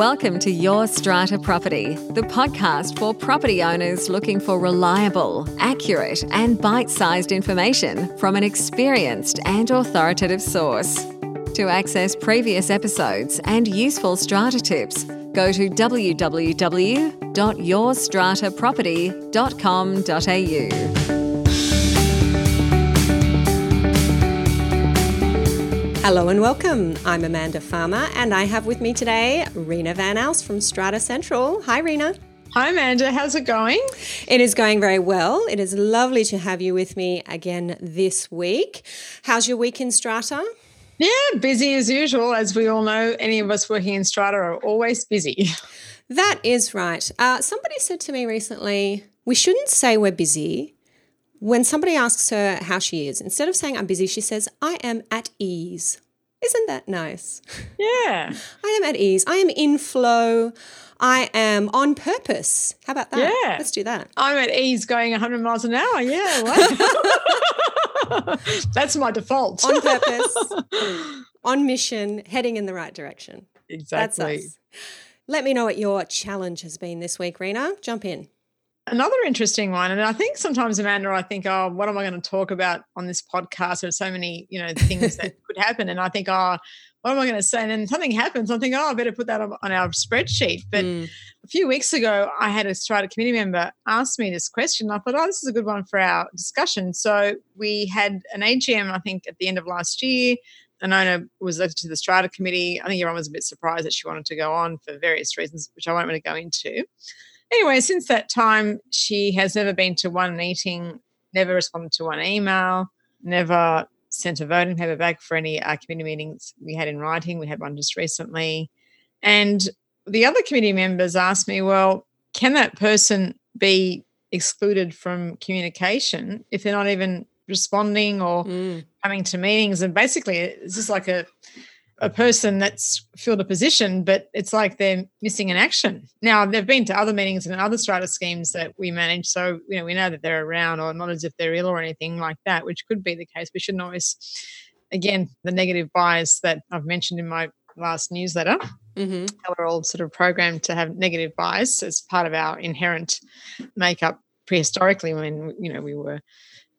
Welcome to Your Strata Property, the podcast for property owners looking for reliable, accurate, and bite sized information from an experienced and authoritative source. To access previous episodes and useful strata tips, go to www.yourstrataproperty.com.au. Hello and welcome. I'm Amanda Farmer, and I have with me today Rena Van Aalst from Strata Central. Hi, Rena. Hi, Amanda. How's it going? It is going very well. It is lovely to have you with me again this week. How's your week in Strata? Yeah, busy as usual. As we all know, any of us working in Strata are always busy. That is right. Uh, somebody said to me recently, we shouldn't say we're busy when somebody asks her how she is, instead of saying I'm busy, she says, I am at ease. Isn't that nice? Yeah. I am at ease. I am in flow. I am on purpose. How about that? Yeah. Let's do that. I'm at ease going 100 miles an hour. Yeah. Wow. That's my default. On purpose, on mission, heading in the right direction. exactly. Let me know what your challenge has been this week, Rena. Jump in. Another interesting one, and I think sometimes Amanda, I think, oh, what am I going to talk about on this podcast? There's so many, you know, things that could happen, and I think, oh, what am I going to say? And then something happens. I think, oh, I better put that on, on our spreadsheet. But Mm. a few weeks ago, I had a Strata committee member ask me this question. I thought, oh, this is a good one for our discussion. So we had an AGM, I think, at the end of last year. An owner was elected to the Strata committee. I think everyone was a bit surprised that she wanted to go on for various reasons, which I won't really go into. Anyway, since that time, she has never been to one meeting, never responded to one email, never sent a voting paper back for any uh, committee meetings we had in writing. We had one just recently. And the other committee members asked me, well, can that person be excluded from communication if they're not even responding or Mm. coming to meetings? And basically, it's just like a a person that's filled a position, but it's like they're missing an action. Now they've been to other meetings and other strata schemes that we manage, so you know we know that they're around, or not as if they're ill or anything like that, which could be the case. We shouldn't always, again, the negative bias that I've mentioned in my last newsletter. hmm How we're all sort of programmed to have negative bias as part of our inherent makeup prehistorically when you know we were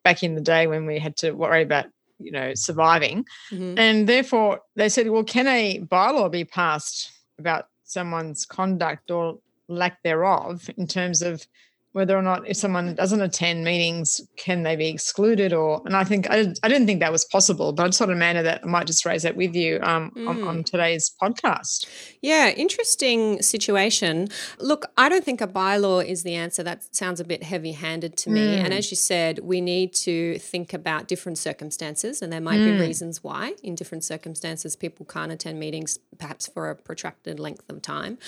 back in the day when we had to worry about you know surviving. Hmm and therefore, they said, well, can a bylaw be passed about someone's conduct or lack thereof in terms of whether or not if someone doesn't attend meetings, can they be excluded? Or and I think I, I didn't think that was possible, but I sort of manner that I might just raise that with you um, on, on mm. today's podcast. Yeah, interesting situation. Look, I don't think a bylaw is the answer. That sounds a bit heavy handed to me. And mm. as you said, we need to think about different circumstances, and there might be mm. reasons why in different circumstances people can't attend meetings, perhaps for a protracted length of time.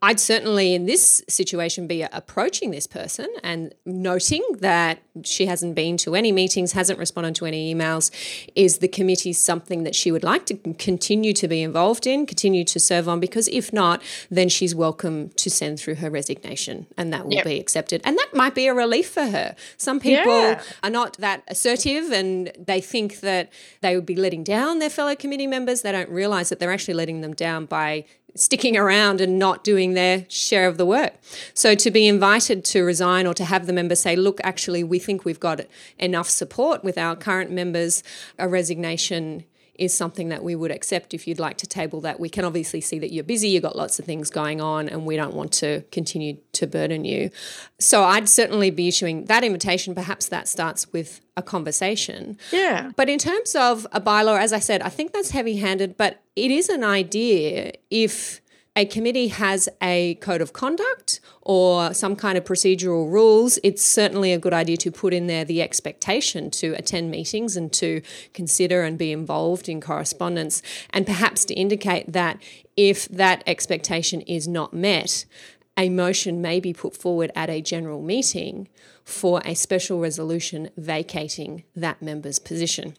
I'd certainly, in this situation, be approaching this person and noting that she hasn't been to any meetings, hasn't responded to any emails. Is the committee something that she would like to continue to be involved in, continue to serve on? Because if not, then she's welcome to send through her resignation and that will Yep. be accepted. And that might be a relief for her. Some people Yeah. are not that assertive and they think that they would be letting down their fellow committee members. They don't realize that they're actually letting them down by sticking around and not doing their share of the work. So to be invited to resign or to have the member say, look, actually, we think we've got enough support with our current members, a resignation is something that we would accept if you'd like to table that. We can obviously see that you're busy, you've got lots of things going on, and we don't want to continue to burden you. So I'd certainly be issuing that invitation. Perhaps that starts with a conversation. Yeah. But in terms of a bylaw, as I said, I think that's heavy handed, but it is an idea if a committee has a code of conduct or some kind of procedural rules, it's certainly a good idea to put in there the expectation to attend meetings and to consider and be involved in correspondence, and perhaps to indicate that if that expectation is not met, a motion may be put forward at a general meeting for a special resolution vacating that member's position.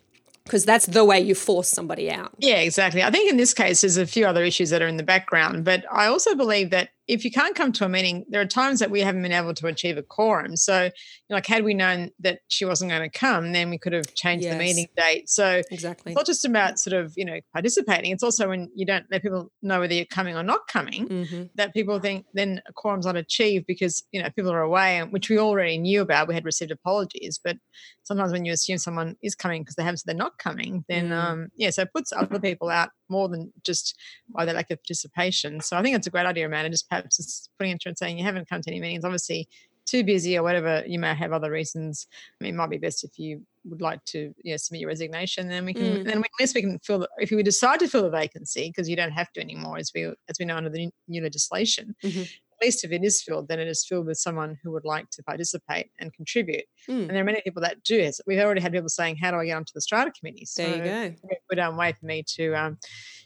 Because that's the way you force somebody out. Yeah, exactly. I think in this case, there's a few other issues that are in the background, but I also believe that if you can't come to a meeting, there are times that we haven't been able to achieve a quorum. So, like, had we known that she wasn't going to come, then we could have changed yes. the meeting date. So, exactly, it's not just about sort of you know participating. It's also when you don't let people know whether you're coming or not coming mm-hmm. that people think then a quorum's not achieved because you know people are away, which we already knew about. We had received apologies, but sometimes when you assume someone is coming because they haven't said they're not coming, then mm. um, yeah, so it puts other people out more than just by their lack of participation. So I think it's a great idea, Amanda. Just perhaps just putting it and saying you haven't come to any meetings, obviously too busy or whatever you may have other reasons. I mean, it might be best if you would like to submit your resignation, then we can mm. then we, at least we can fill the, if we decide to fill the vacancy because you don't have to anymore as we as we know under the new legislation. Mm-hmm least if it is filled, then it is filled with someone who would like to participate and contribute. Mm. And there are many people that do. We've already had people saying, "How do I get onto the strata committee?" So there you go. Good um, way for me to um,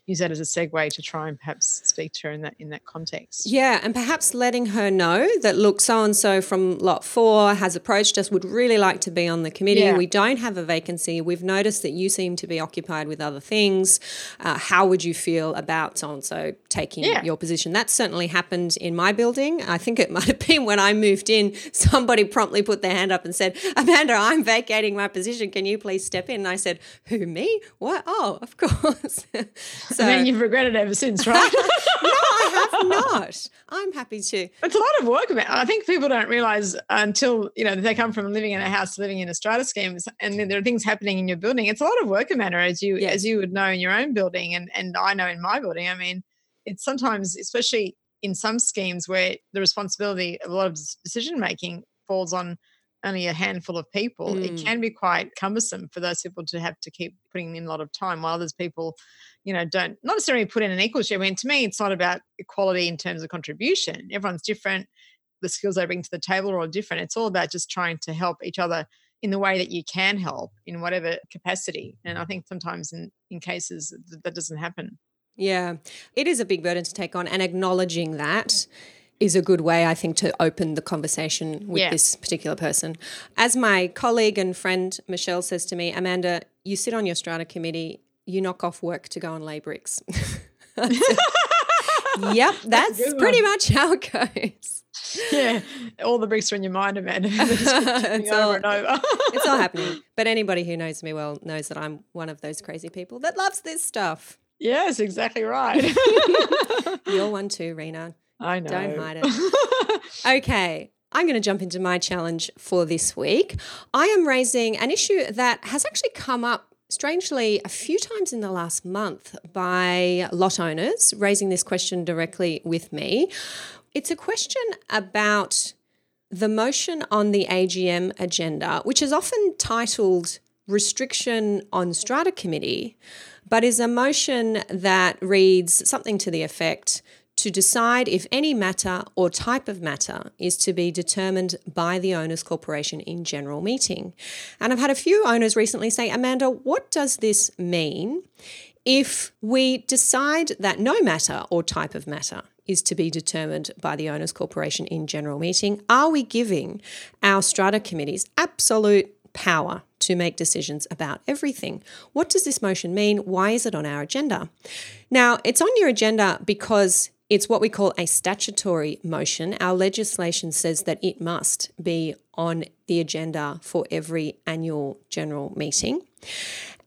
use that as a segue to try and perhaps speak to her in that in that context. Yeah, and perhaps letting her know that look, so and so from lot four has approached us, would really like to be on the committee. Yeah. We don't have a vacancy. We've noticed that you seem to be occupied with other things. Uh, how would you feel about so and so taking yeah. your position? That certainly happened in my building. I think it might have been when I moved in. Somebody promptly put their hand up and said, "Amanda, I'm vacating my position. Can you please step in?" And I said, "Who me? What? Oh, of course." So, and then you've regretted it ever since, right? no, I have not. I'm happy to. It's a lot of work. I think people don't realize until you know they come from living in a house living in a strata schemes, and then there are things happening in your building. It's a lot of work, Amanda, as you yes. as you would know in your own building, and and I know in my building. I mean, it's sometimes, especially in some schemes, where the responsibility of a lot of decision making falls on only a handful of people, mm. it can be quite cumbersome for those people to have to keep putting in a lot of time while others people, you know, don't not necessarily put in an equal share. I mean, to me, it's not about equality in terms of contribution. Everyone's different. The skills they bring to the table are all different. It's all about just trying to help each other in the way that you can help in whatever capacity. And I think sometimes in, in cases that doesn't happen. Yeah, it is a big burden to take on, and acknowledging that is a good way, I think, to open the conversation with yeah. this particular person. As my colleague and friend Michelle says to me, Amanda, you sit on your strata committee, you knock off work to go and lay bricks. yep, that's, that's pretty much how it goes. Yeah, all the bricks are in your mind, Amanda. it's, all, it's all happening. But anybody who knows me well knows that I'm one of those crazy people that loves this stuff. Yes, exactly right. You're one too, Rena. I know. Don't hide it. okay. I'm going to jump into my challenge for this week. I am raising an issue that has actually come up strangely a few times in the last month by lot owners raising this question directly with me. It's a question about the motion on the AGM agenda, which is often titled Restriction on Strata Committee, but is a motion that reads something to the effect to decide if any matter or type of matter is to be determined by the owners corporation in general meeting. And I've had a few owners recently say, Amanda, what does this mean if we decide that no matter or type of matter is to be determined by the owners corporation in general meeting? Are we giving our strata committees absolute power to make decisions about everything. What does this motion mean? Why is it on our agenda? Now, it's on your agenda because it's what we call a statutory motion. Our legislation says that it must be on the agenda for every annual general meeting.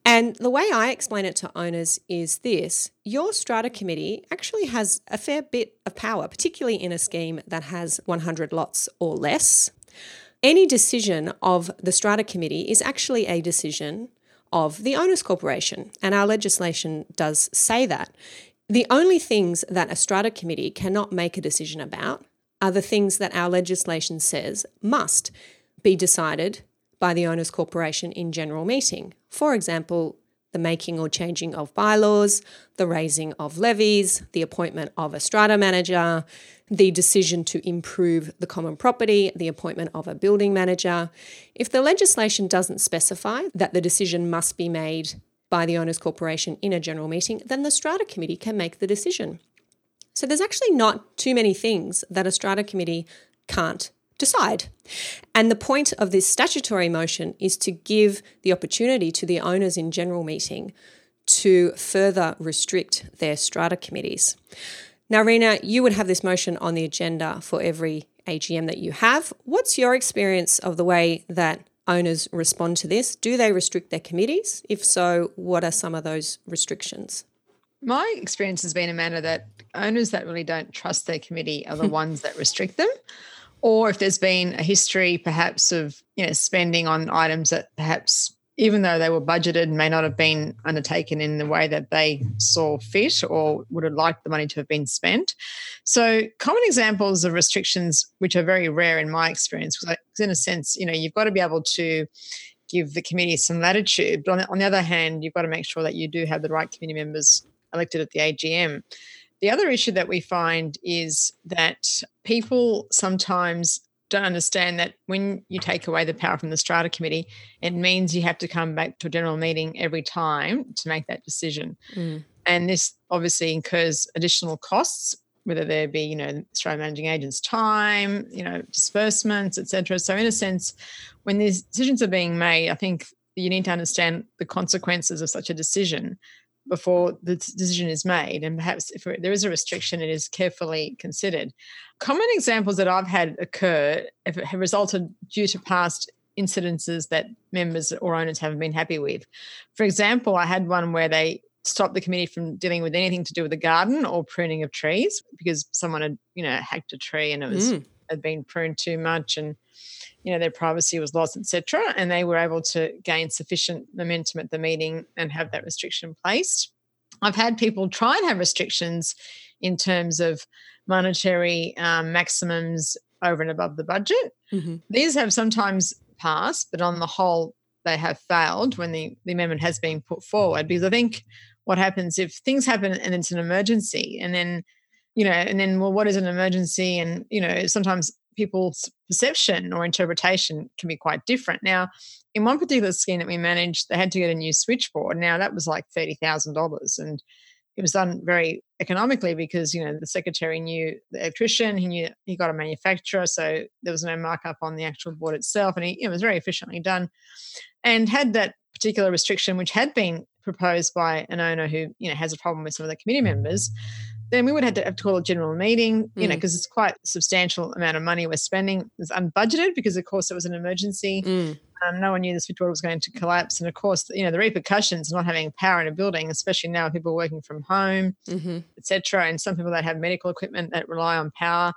And the way I explain it to owners is this your strata committee actually has a fair bit of power, particularly in a scheme that has 100 lots or less. Any decision of the strata committee is actually a decision of the owners corporation, and our legislation does say that. The only things that a strata committee cannot make a decision about are the things that our legislation says must be decided by the owners corporation in general meeting. For example, the making or changing of bylaws, the raising of levies, the appointment of a strata manager, the decision to improve the common property, the appointment of a building manager. If the legislation doesn't specify that the decision must be made by the owners corporation in a general meeting, then the strata committee can make the decision. So there's actually not too many things that a strata committee can't decide. And the point of this statutory motion is to give the opportunity to the owners in general meeting to further restrict their strata committees. Now, Rena, you would have this motion on the agenda for every AGM that you have. What's your experience of the way that owners respond to this? Do they restrict their committees? If so, what are some of those restrictions? My experience has been a manner that owners that really don't trust their committee are the ones that restrict them. Or if there's been a history perhaps of you know spending on items that perhaps even though they were budgeted, may not have been undertaken in the way that they saw fit or would have liked the money to have been spent. So, common examples of restrictions, which are very rare in my experience, because in a sense, you know, you've got to be able to give the committee some latitude. But on the, on the other hand, you've got to make sure that you do have the right committee members elected at the AGM. The other issue that we find is that people sometimes don't understand that when you take away the power from the strata committee, it means you have to come back to a general meeting every time to make that decision. Mm. And this obviously incurs additional costs, whether there be, you know, strata managing agents' time, you know, disbursements, etc. So in a sense, when these decisions are being made, I think you need to understand the consequences of such a decision before the decision is made. And perhaps if there is a restriction, it is carefully considered. Common examples that I've had occur have resulted due to past incidences that members or owners haven't been happy with. For example, I had one where they stopped the committee from dealing with anything to do with the garden or pruning of trees because someone had, you know, hacked a tree and it was mm. had been pruned too much and you know their privacy was lost etc and they were able to gain sufficient momentum at the meeting and have that restriction placed i've had people try and have restrictions in terms of monetary um, maximums over and above the budget. Mm-hmm. these have sometimes passed but on the whole they have failed when the, the amendment has been put forward because i think what happens if things happen and it's an emergency and then you know and then well what is an emergency? And you know sometimes people's perception or interpretation can be quite different. Now, in one particular scheme that we managed, they had to get a new switchboard. Now, that was like $30,000 and it was done very economically because, you know, the secretary knew the electrician, he knew he got a manufacturer, so there was no markup on the actual board itself and he, it was very efficiently done. And had that particular restriction, which had been proposed by an owner who, you know, has a problem with some of the committee members, then we would have to, have to call a general meeting, you mm. know, because it's quite a substantial amount of money we're spending. It's unbudgeted because, of course, it was an emergency. Mm. Um, no one knew the switchboard was going to collapse. And of course, you know, the repercussions of not having power in a building, especially now people working from home, mm-hmm. etc. And some people that have medical equipment that rely on power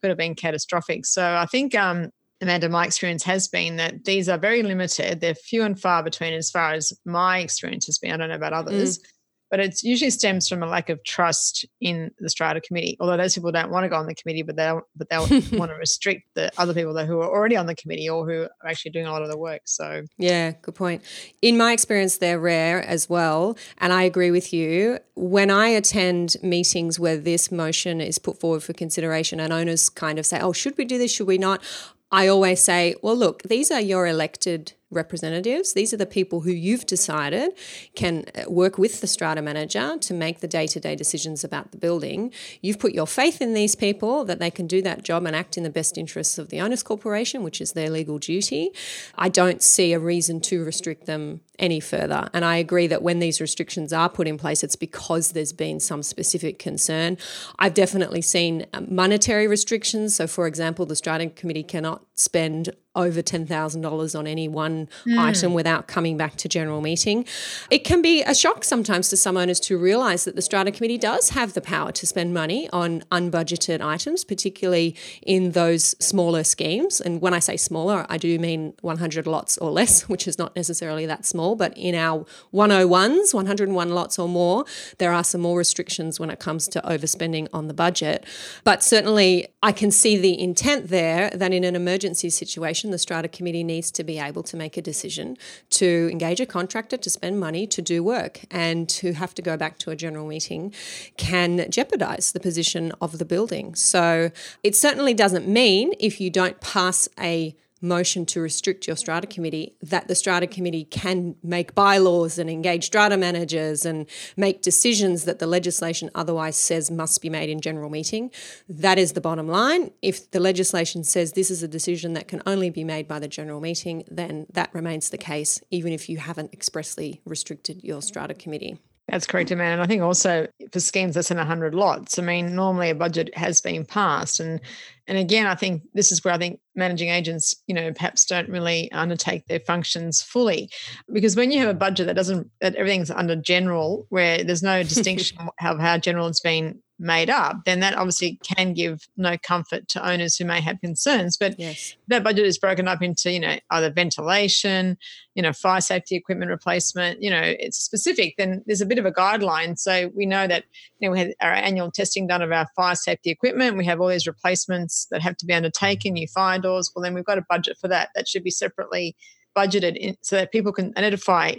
could have been catastrophic. So I think, um, Amanda, my experience has been that these are very limited. They're few and far between as far as my experience has been. I don't know about others. Mm but it usually stems from a lack of trust in the strata committee. Although those people don't want to go on the committee, but they but they'll want to restrict the other people that who are already on the committee or who are actually doing a lot of the work. So yeah, good point. In my experience, they're rare as well, and I agree with you. When I attend meetings where this motion is put forward for consideration, and owners kind of say, "Oh, should we do this? Should we not?" I always say, "Well, look, these are your elected." Representatives. These are the people who you've decided can uh, work with the strata manager to make the day to day decisions about the building. You've put your faith in these people that they can do that job and act in the best interests of the owners corporation, which is their legal duty. I don't see a reason to restrict them any further. And I agree that when these restrictions are put in place, it's because there's been some specific concern. I've definitely seen uh, monetary restrictions. So, for example, the strata committee cannot spend over $10,000 on any one mm. item without coming back to general meeting. It can be a shock sometimes to some owners to realise that the strata committee does have the power to spend money on unbudgeted items, particularly in those smaller schemes. And when I say smaller, I do mean 100 lots or less, which is not necessarily that small, but in our 101s, 101 lots or more, there are some more restrictions when it comes to overspending on the budget. But certainly, I can see the intent there that in an emergency situation, the strata committee needs to be able to make a decision to engage a contractor to spend money to do work and to have to go back to a general meeting can jeopardize the position of the building. So it certainly doesn't mean if you don't pass a motion to restrict your strata committee that the strata committee can make bylaws and engage strata managers and make decisions that the legislation otherwise says must be made in general meeting. That is the bottom line. If the legislation says this is a decision that can only be made by the general meeting then that remains the case even if you haven't expressly restricted your strata committee That's correct, Amanda. And I think also for schemes less than 100 lots, I mean, normally a budget has been passed. And and again, I think this is where I think managing agents, you know, perhaps don't really undertake their functions fully. Because when you have a budget that doesn't, that everything's under general, where there's no distinction of how general it's been made up, then that obviously can give no comfort to owners who may have concerns. But yes. that budget is broken up into, you know, either ventilation, you know, fire safety equipment replacement, you know, it's specific, then there's a bit of a guideline. So we know that, you know, we had our annual testing done of our fire safety equipment. We have all these replacements that have to be undertaken, new fire doors. Well, then we've got a budget for that. That should be separately budgeted in, so that people can identify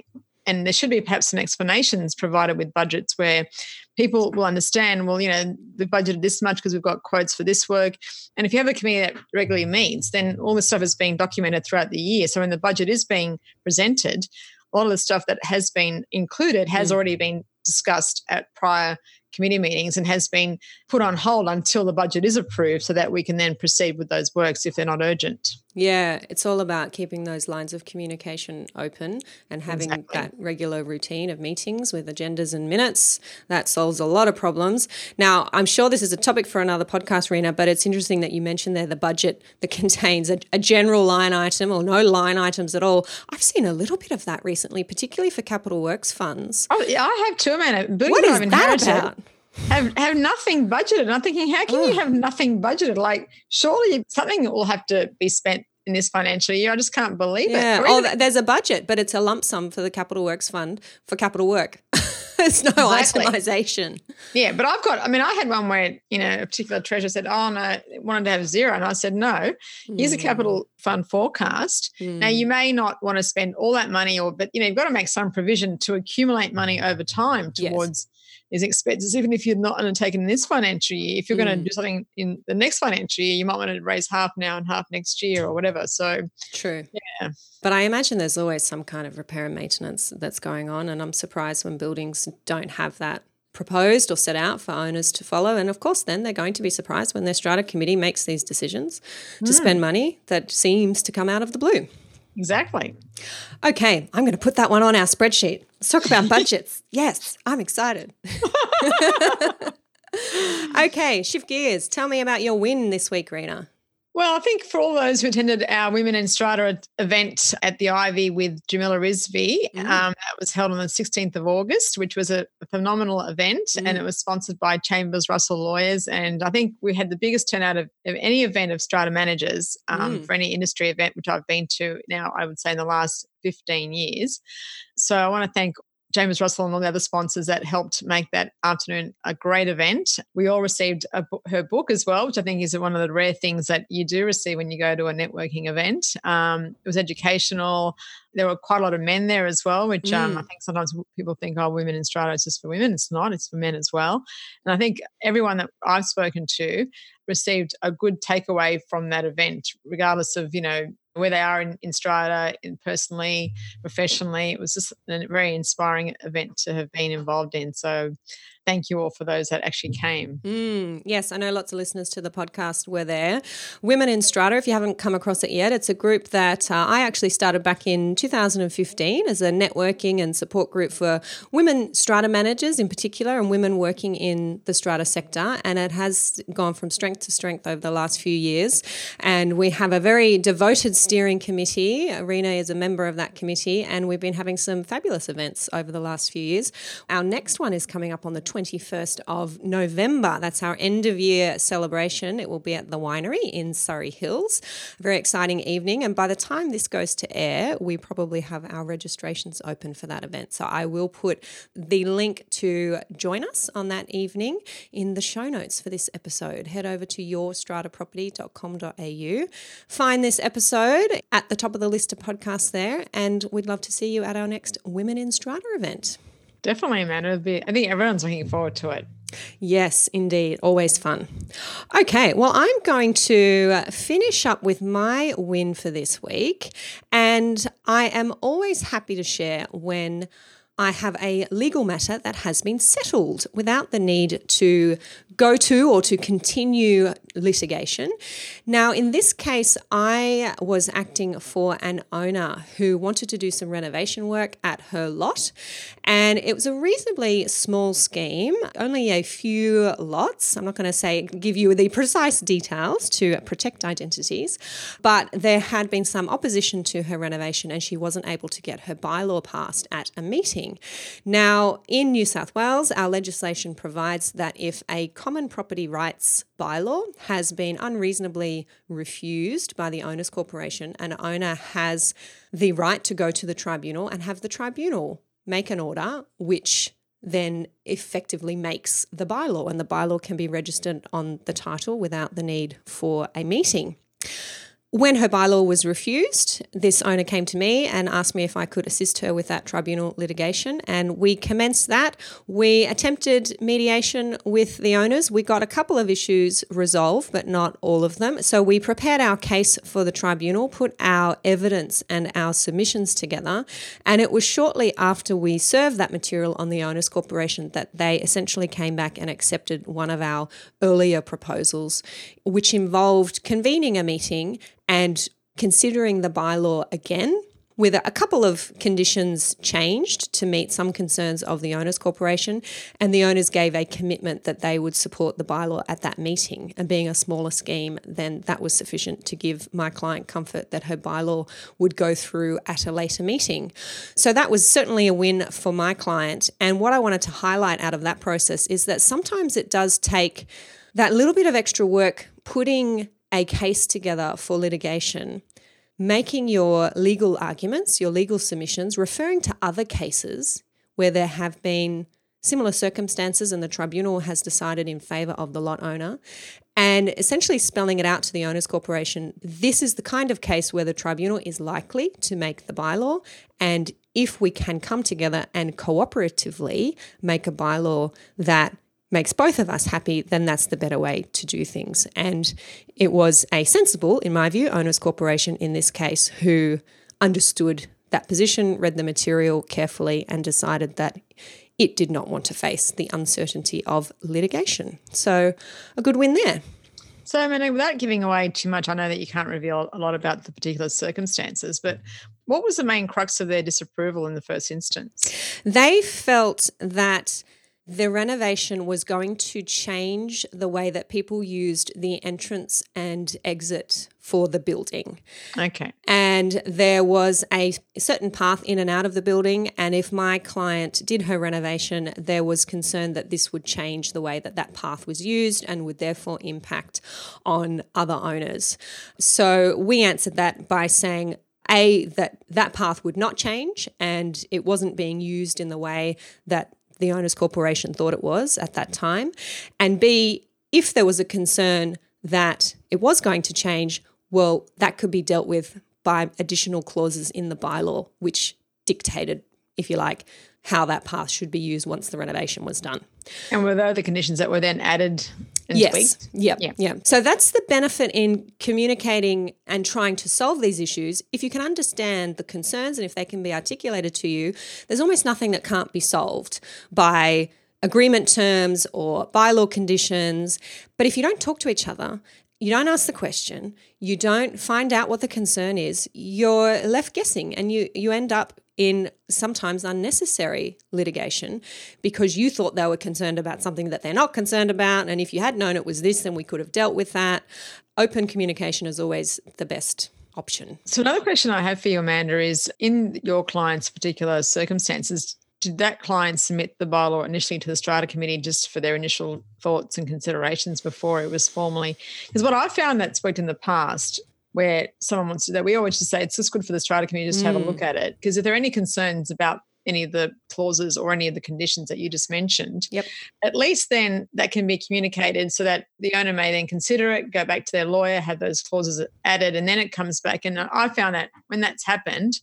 and there should be perhaps some explanations provided with budgets where people will understand well you know the budgeted this much because we've got quotes for this work and if you have a committee that regularly meets then all this stuff is being documented throughout the year so when the budget is being presented a lot of the stuff that has been included has mm. already been discussed at prior committee meetings and has been put on hold until the budget is approved so that we can then proceed with those works if they're not urgent. Yeah, it's all about keeping those lines of communication open and having exactly. that regular routine of meetings with agendas and minutes. That solves a lot of problems. Now, I'm sure this is a topic for another podcast, Rena, but it's interesting that you mentioned there the budget that contains a, a general line item or no line items at all. I've seen a little bit of that recently, particularly for capital works funds. Oh, yeah, I have too, man. What is that about? Have have nothing budgeted. And I'm thinking, how can you have nothing budgeted? Like, surely something will have to be spent in this financial year. I just can't believe yeah. it. Oh, there's a budget, but it's a lump sum for the Capital Works Fund for capital work. There's no exactly. itemization. Yeah, but I've got, I mean, I had one where, you know, a particular treasurer said, oh, no, wanted to have zero. And I said, no, here's mm. a capital fund forecast. Mm. Now, you may not want to spend all that money, or, but, you know, you've got to make some provision to accumulate money over time towards. Is expenses, even if you're not undertaken in this financial year. If you're mm. going to do something in the next financial year, you might want to raise half now and half next year or whatever. So true. Yeah. But I imagine there's always some kind of repair and maintenance that's going on. And I'm surprised when buildings don't have that proposed or set out for owners to follow. And of course, then they're going to be surprised when their strata committee makes these decisions to mm. spend money that seems to come out of the blue. Exactly. Okay, I'm going to put that one on our spreadsheet. Let's talk about budgets. yes, I'm excited. okay, shift gears. Tell me about your win this week, Rena. Well, I think for all those who attended our Women in Strata event at the Ivy with Jamila Rizvi, mm. um, that was held on the 16th of August, which was a, phenomenal event mm. and it was sponsored by Chambers Russell Lawyers. And I think we had the biggest turnout of, of any event of strata managers um, mm. for any industry event, which I've been to now, I would say, in the last 15 years. So I want to thank James Russell and all the other sponsors that helped make that afternoon a great event. We all received her book as well, which I think is one of the rare things that you do receive when you go to a networking event. Um, it was educational. There were quite a lot of men there as well, which um, mm. I think sometimes people think, oh, women in strata is just for women. It's not, it's for men as well. And I think everyone that I've spoken to received a good takeaway from that event, regardless of, you know, where they are in, in strata, in personally, professionally. It was just a very inspiring event to have been involved in. So thank you all for those that actually came. Mm, yes, I know lots of listeners to the podcast were there. Women in Strata, if you haven't come across it yet, it's a group that uh, I actually started back in 2015 as a networking and support group for women strata managers in particular and women working in the strata sector. And it has gone from strength to strength over the last few years. And we have a very devoted steering committee. Rena is a member of that committee, and we've been having some fabulous events over the last few years. Our next one is coming up on the 21st of November. That's our end of year celebration. It will be at the winery in Surry Hills. A very exciting evening. And by the time this goes to air, we probably have our registrations open for that event. So I will put the link to join us on that evening in the show notes for this episode. Head over to yourstrataproperty.com.au. Find this episode at the top of the list of podcasts there, and we'd love to see you at our next Women in Strata event. Definitely, man. It'll be, I think everyone's looking forward to it. Yes, indeed. Always fun. Okay, well, I'm going to finish up with my win for this week. And I am always happy to share when I have a legal matter that has been settled without the need to go to or to continue litigation. Now, in this case, I was acting for an owner who wanted to do some renovation work at her lot, and it was a reasonably small scheme, only a few lots. I'm not going to say give you the precise details to protect identities, but there had been some opposition to her renovation, and she wasn't able to get her bylaw passed at a meeting. Now, in New South Wales, our legislation provides that if a common property rights bylaw has been unreasonably refused by the owners corporation, an owner has the right to go to the tribunal and have the tribunal make an order which then effectively makes the bylaw and the bylaw can be registered on the title without the need for a meeting. When her bylaw was refused, this owner came to me and asked me if I could assist her with that tribunal litigation, and we commenced that. We attempted mediation with the owners. We got a couple of issues resolved, but not all of them. So we prepared our case for the tribunal, put our evidence and our submissions together, and it was shortly after we served that material on the owners corporation that they essentially came back and accepted one of our earlier proposals, which involved convening a meeting and considering the bylaw again with a couple of conditions changed to meet some concerns of the owners corporation and the owners gave a commitment that they would support the bylaw at that meeting. And being a smaller scheme then that was sufficient to give my client comfort that her bylaw would go through at a later meeting. So that was certainly a win for my client. And what i wanted to highlight out of that process is that sometimes it does take that little bit of extra work putting a case together for litigation, making your legal arguments, your legal submissions, referring to other cases where there have been similar circumstances and the tribunal has decided in favour of the lot owner, and essentially spelling it out to the owners corporation this is the kind of case where the tribunal is likely to make the bylaw and if we can come together and cooperatively make a bylaw that makes both of us happy, then that's the better way to do things. And it was a sensible, in my view, owners corporation in this case who understood that position, read the material carefully, and decided that it did not want to face the uncertainty of litigation. So, a good win there. So, I mean, without giving away too much, I know that you can't reveal a lot about the particular circumstances, but what was the main crux of their disapproval in the first instance? They felt that the renovation was going to change the way that people used the entrance and exit for the building. Okay. And there was a certain path in and out of the building. And if my client did her renovation, there was concern that this would change the way that that path was used and would therefore impact on other owners. So we answered that by saying, a that that path would not change and it wasn't being used in the way that the owners corporation thought it was at that time, and B, if there was a concern that it was going to change, well, that could be dealt with by additional clauses in the bylaw, which dictated, if you like, how that path should be used once the renovation was done. And were there the conditions that were then added yes. Yeah. Yeah. So that's the benefit in communicating and trying to solve these issues. If you can understand the concerns and if they can be articulated to you, there's almost nothing that can't be solved by agreement terms or bylaw conditions. But if you don't talk to each other you don't ask the question, you don't find out what the concern is, you're left guessing and you you end up in sometimes unnecessary litigation because you thought they were concerned about something that they're not concerned about. And if you had known it was this, then we could have dealt with that. Open communication is always the best option. So, another question I have for you, Amanda, is in your client's particular circumstances, did that client submit the bylaw initially to the strata committee just for their initial thoughts and considerations before it was formally because what i found that's worked in the past where someone wants to do that, we always just say it's just good for the strata community just to have a look mm. at it. Because if there are any concerns about any of the clauses or any of the conditions that you just mentioned, yep. at least then that can be communicated so that the owner may then consider it, go back to their lawyer, have those clauses added, and then it comes back. And I found that when that's happened,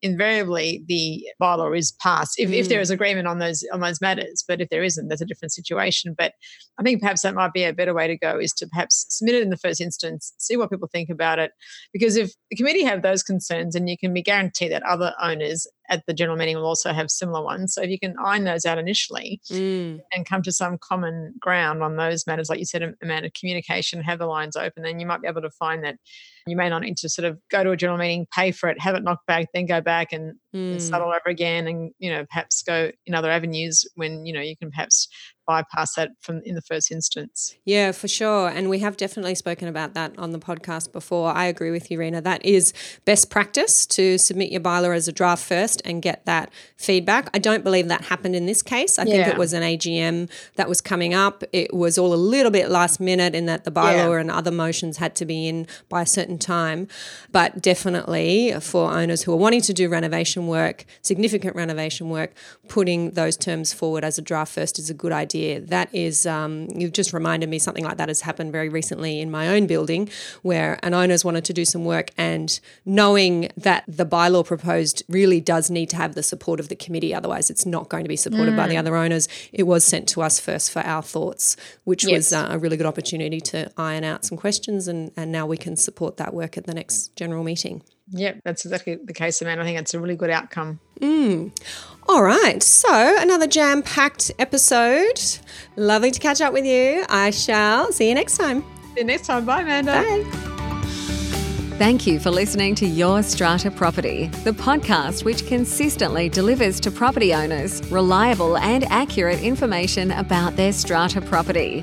invariably the bylaw is passed if, mm. if there mm. agreement on those on those matters. But if there isn't, that's a different situation. But I think perhaps that might be a better way to go is to perhaps submit it in the first instance, see what people think about it. Because if the committee have those concerns, and you can be guaranteed that other owners at the general meeting will also have similar ones. So if you can iron those out initially Mm. and come to some common ground on those matters, like you said, of communication, have the lines open, then you might be able to find that you may not need to sort of go to a general meeting, pay for it, have it knocked back, then go back and, Mm. start all over again, and you know perhaps go in other avenues when you know you can perhaps bypass that from in the first instance. Yeah, for sure. And we have definitely spoken about that on the podcast before. I agree with you, Rena. That is best practice to submit your bylaw as a draft first and get that feedback. I don't believe that happened in this case. I think it was an AGM that was coming up. It was all a little bit last minute in that the bylaw Yeah. and other motions had to be in by a certain time. But definitely for owners who are wanting to do renovation work, significant renovation work, putting those terms forward as a draft first is a good idea. That is, um, you've just reminded me something like that has happened very recently in my own building where an owner's wanted to do some work and knowing that the bylaw proposed really does need to have the support of the committee, otherwise it's not going to be supported by the other owners. It was sent to us first for our thoughts, which was uh, a really good opportunity to iron out some questions and, and now we can support that work at the next mm. general meeting. Yep, that's exactly the case, Amanda. I think it's a really good outcome. Mm. All right, so another jam packed episode. Lovely to catch up with you. I shall see you next time. See you next time. Bye, Amanda. Bye. Thank you for listening to Your Strata Property, the podcast which consistently delivers to property owners reliable and accurate information about their strata property.